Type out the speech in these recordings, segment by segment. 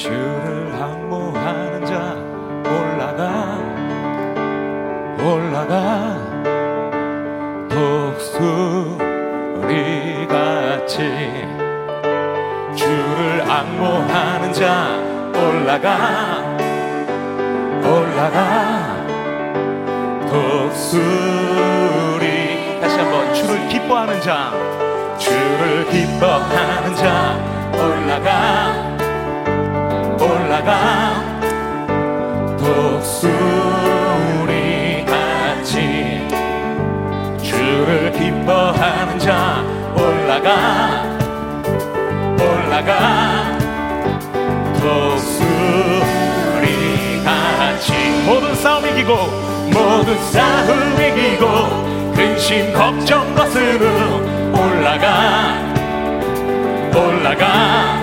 주를 항모하는 자 올라가 올라가. 독수리 같이 주를 항모하는 자 올라가 올라가. 독수리 다시 한번 주를 기뻐하는 자 주를 기뻐하는 자 올라가. 나가 독수리 같이 주를 기뻐하는 자 올라가 올라가. 독수리 같이 모든 싸움 이기고 모든 싸움 이기고 근심 걱정 거스르 올라가 올라가.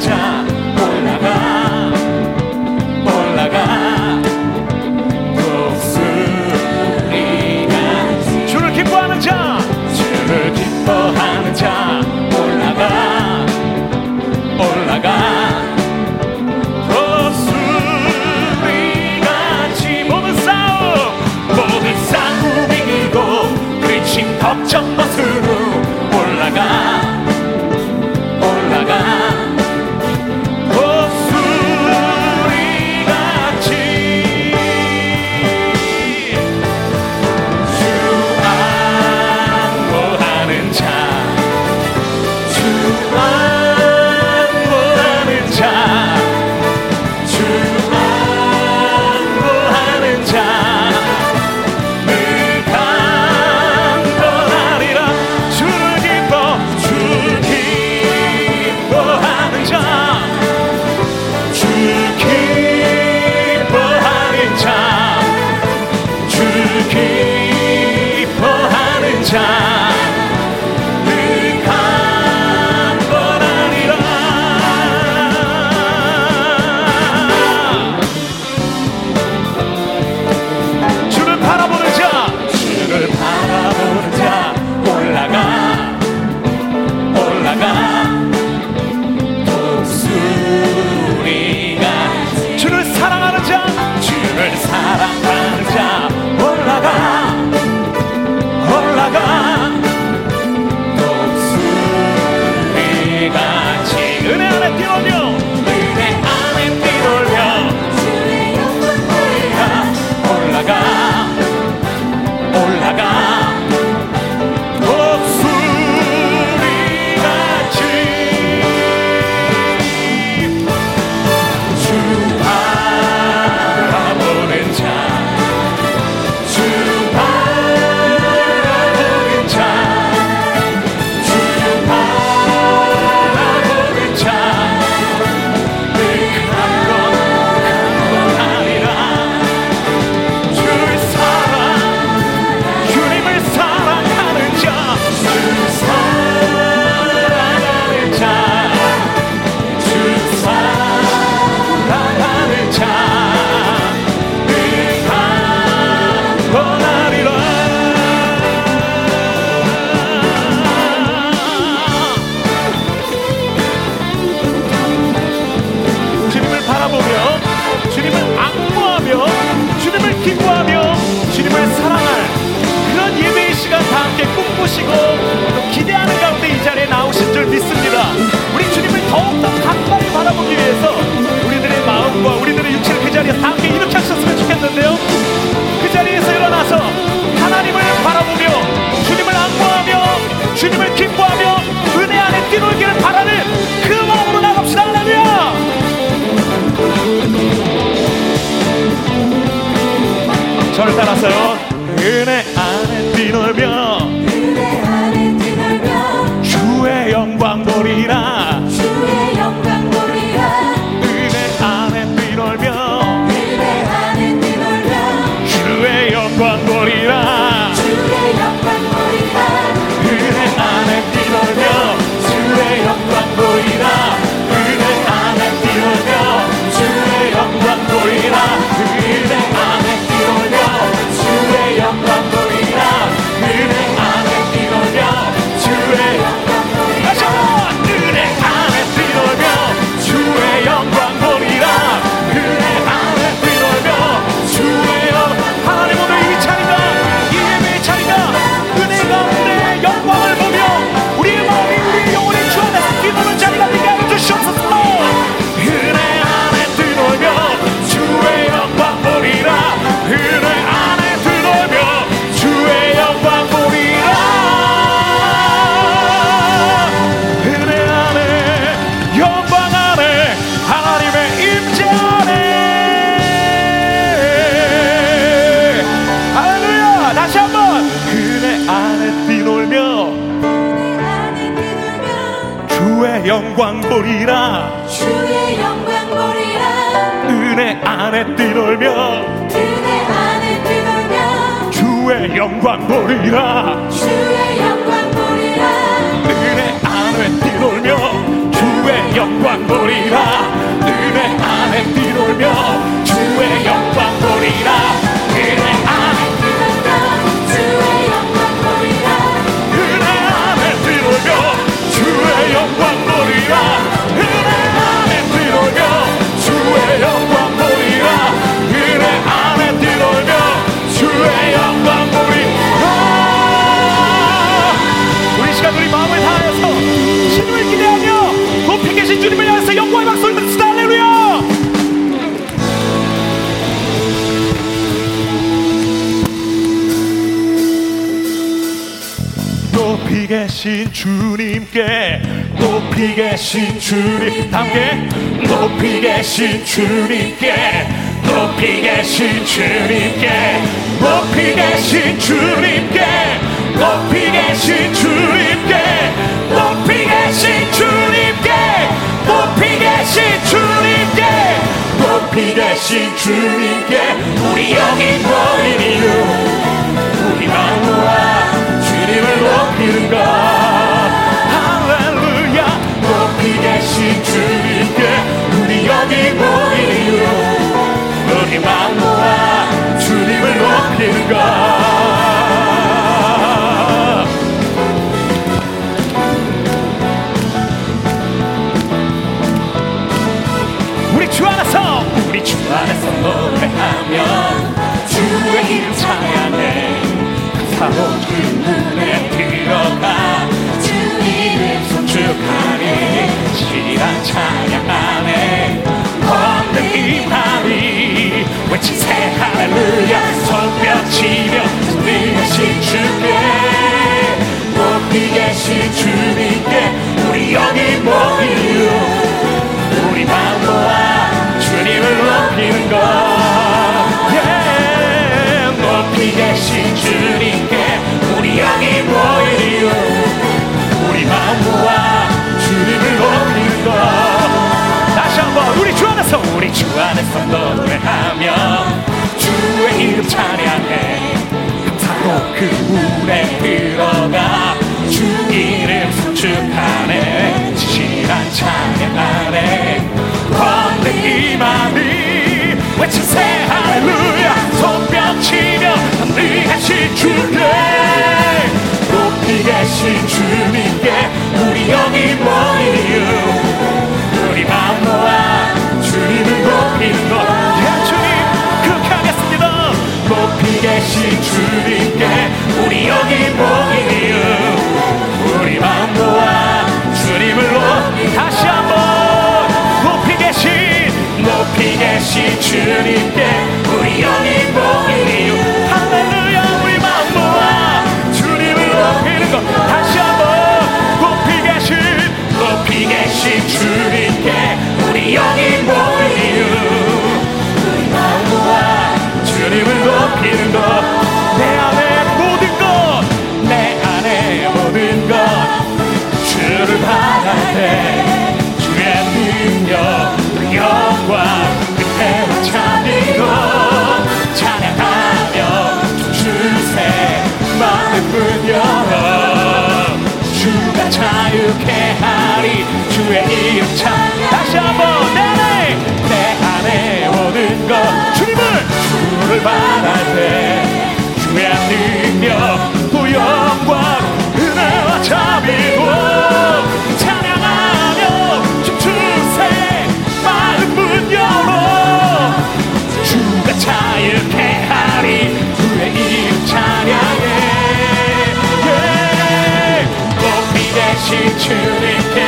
자 감사해요. 은혜. 영광 보리라. 주의 영광 보리라. 은혜 안에 뛰놀며. 은혜 안에 뛰놀며. 주의 영광 보리라. 주의 영광 보리라. 은혜 안에 뛰놀며. 주의 영광 보리라. 은혜 안에 뛰놀며. 주의 영광 보리라. 은혜 안에 뛰놀며. 주의 영광 보리라. 은혜 안에 뛰놀며. 주의 영광 보 계신 주님 함께 높이 계신 주님께 높이 계신 주님께 높이 계신 주님께 높이 계신 주님께 높이 계신 주님께 높이 계신 주님께 높이 계신 주님께 우리 모인 이 안에서 노래하며 주의 이름 찬양해 사로 그 문에 이름 찬양해 감사로 그 문에 들어가 주 이름 송축하네. 진실한 찬양 안에 권능 이 맘이 외치세. 할렐루야. 손뼉치며 선리하신 주께 높이 계신 주님께 우리 여기 모인 이유. 우리만 모아 주님을 높이는 것 계신 주님께 우리 여기 모인 이유 우리만 모아 주님을 높이 다시 한번 높이 계신 높이 계신 주님께 우리 여기 모인 이유 주님께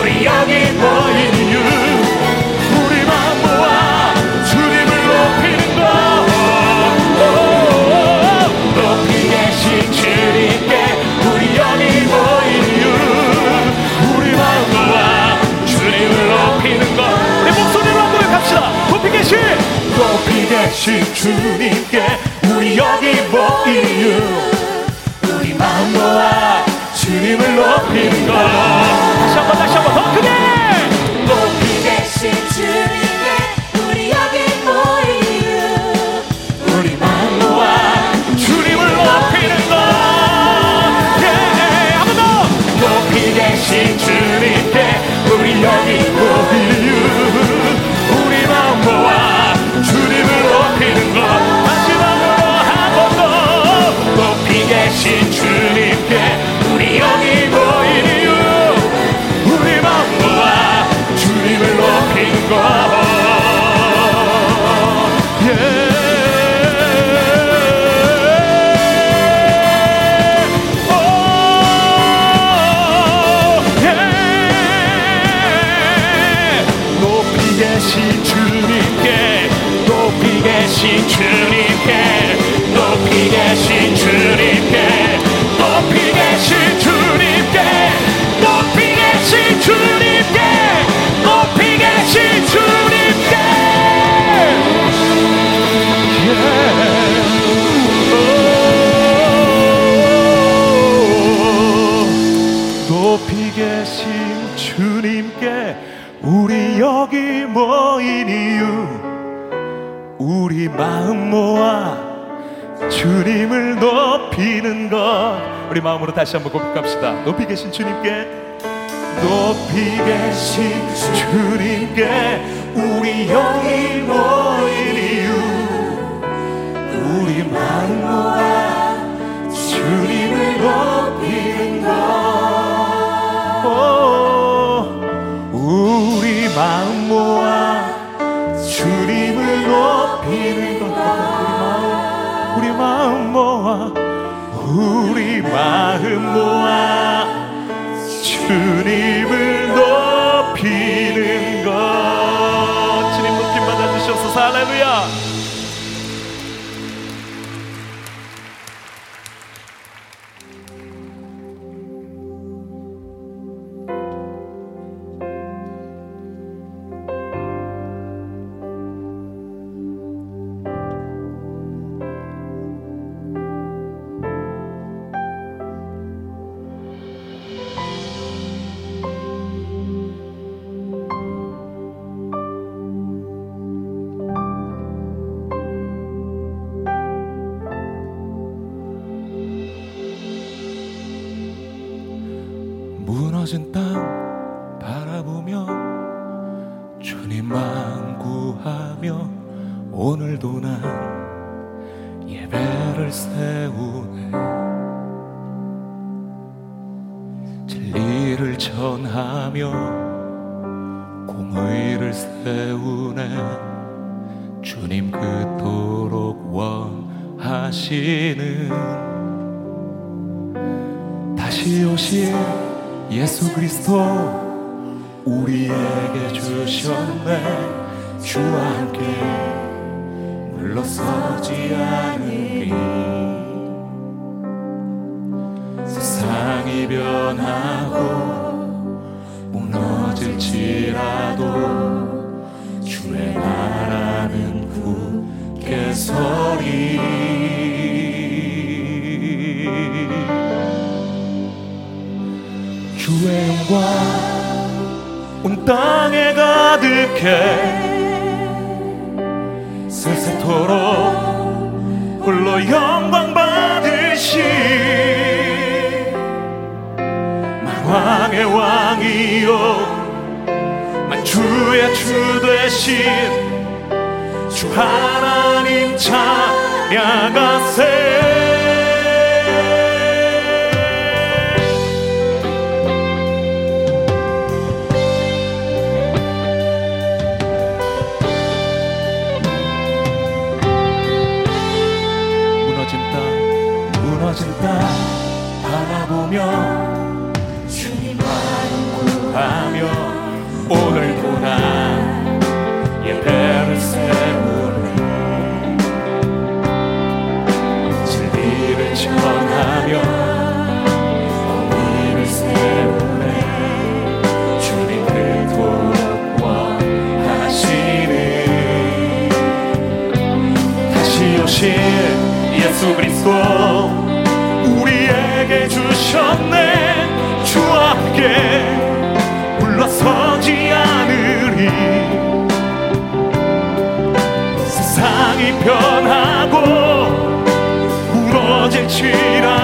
우리 여기 모인 이유. 우리만 모아 주님을 높이는 것. 오, 높이 계신 주님께 우리 여기 모인 이유. 우리만 모아 주님을 높이는 것내 목소리로 한번 갑시다. 높이 계신. 높이 계신 주님께 이름을 높인다. 다시 한번 다시 한번 더 크게! 높이 대신 주님께 우리 여기 모이는 우리 마음과 주님을 높이는다. 예, 예, 예 한번 더! 높이 대신 주님께 우리 여기 모이는 우리 마음 모아 주님을 높이는 것. 우리 마음으로 다시 한번 고백합시다. 높이 계신 주님께 높이 계신 주님께 우리 여기 모인 이유. 우리 마음 모아 주님을 높이는 것. 오, 우리 마음 모아 높이는 것 우리 마음 우리 마음 모아 우리 마음 모아 주님을 높이는 것. 주님 높임 받아주셔서 할렐루야 주님 만 구하며 오늘도 난 예배를 세우네. 진리를 전하며 공의를 세우네. 주님 그토록 원하시는 다시 오실 예수 그리스도 우리에게 주셨네. 주와 함께 물러서지 않으리. 세상이 변하고 무너질지라도 주의 나라는 굳게 서리. 주의 영광 온 땅에 가득해. 세세토록 홀로 영광 받으시. 만왕의 왕이요. 만주의 주 되신 주 하나님 찬양하세 무너질지라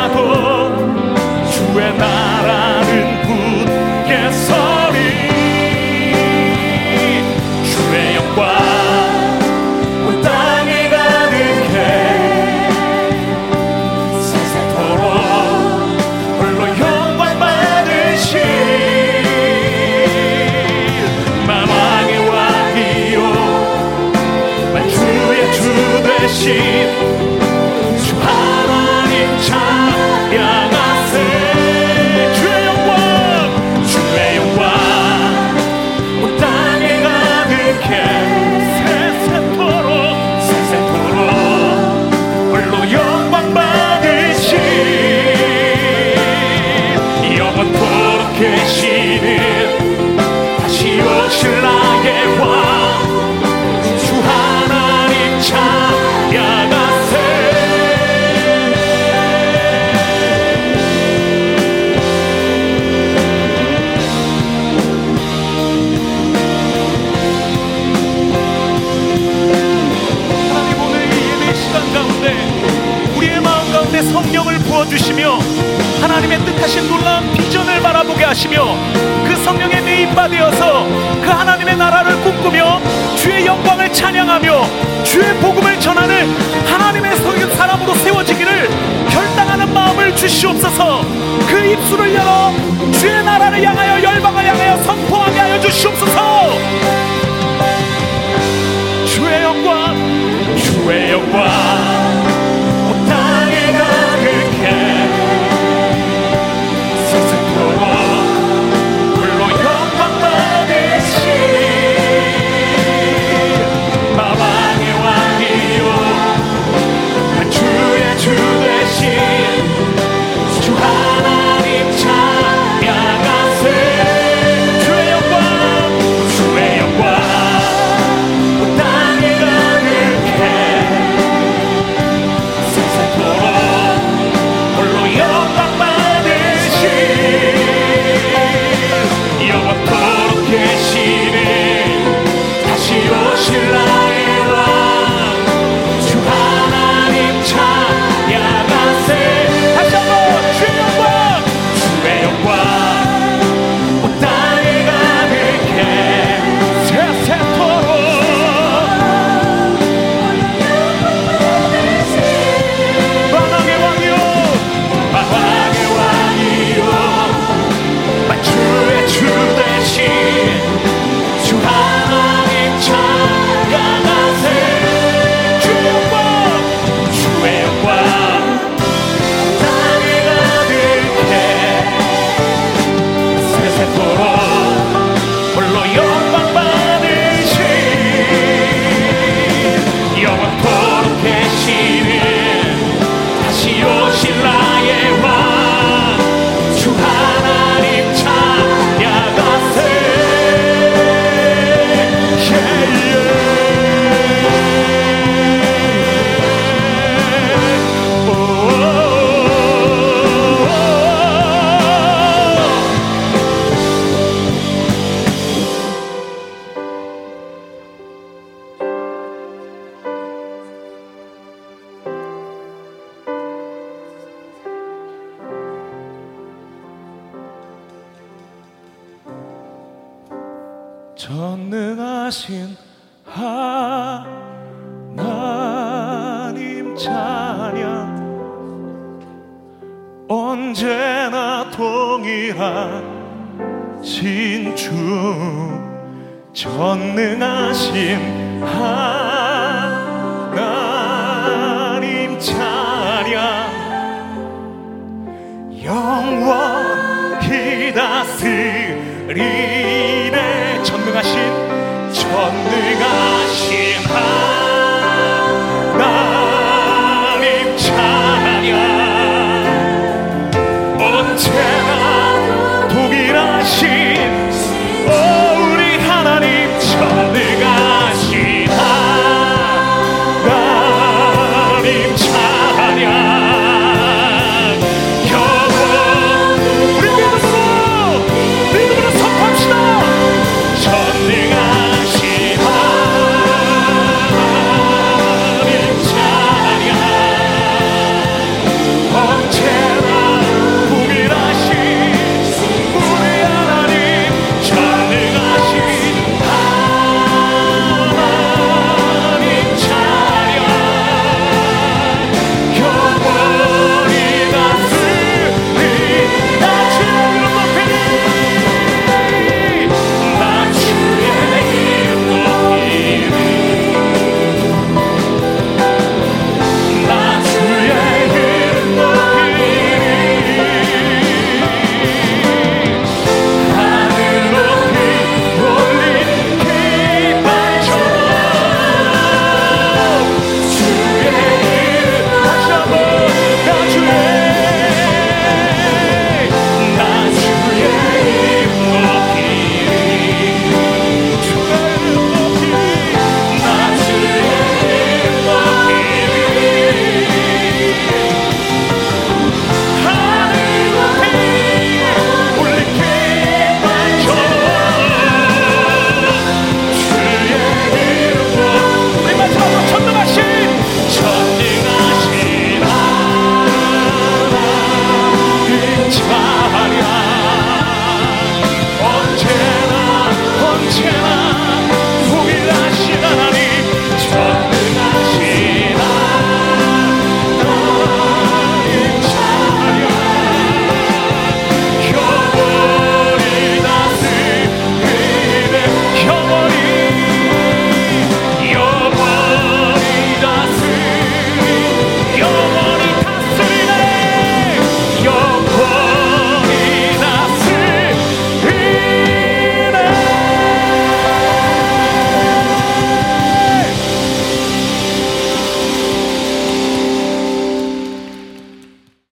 하신 놀라운 비전을 바라보게 하시며 그 성령의 내입바 되어서 그 하나님의 나라를 꿈꾸며 주의 영광을 찬양하며 주의 복음을 전하는 하나님의 성- 사람으로 세워지기를 결단하는 마음을 주시옵소서. 그 입술을 열어 주의 나라를 향하여 열방을 향하여 선포하게 하여 주시옵소서. 주의 영광 주의 영광 전능하신 하나님 찬양 영원히 다스리네. 전능하신 전능하신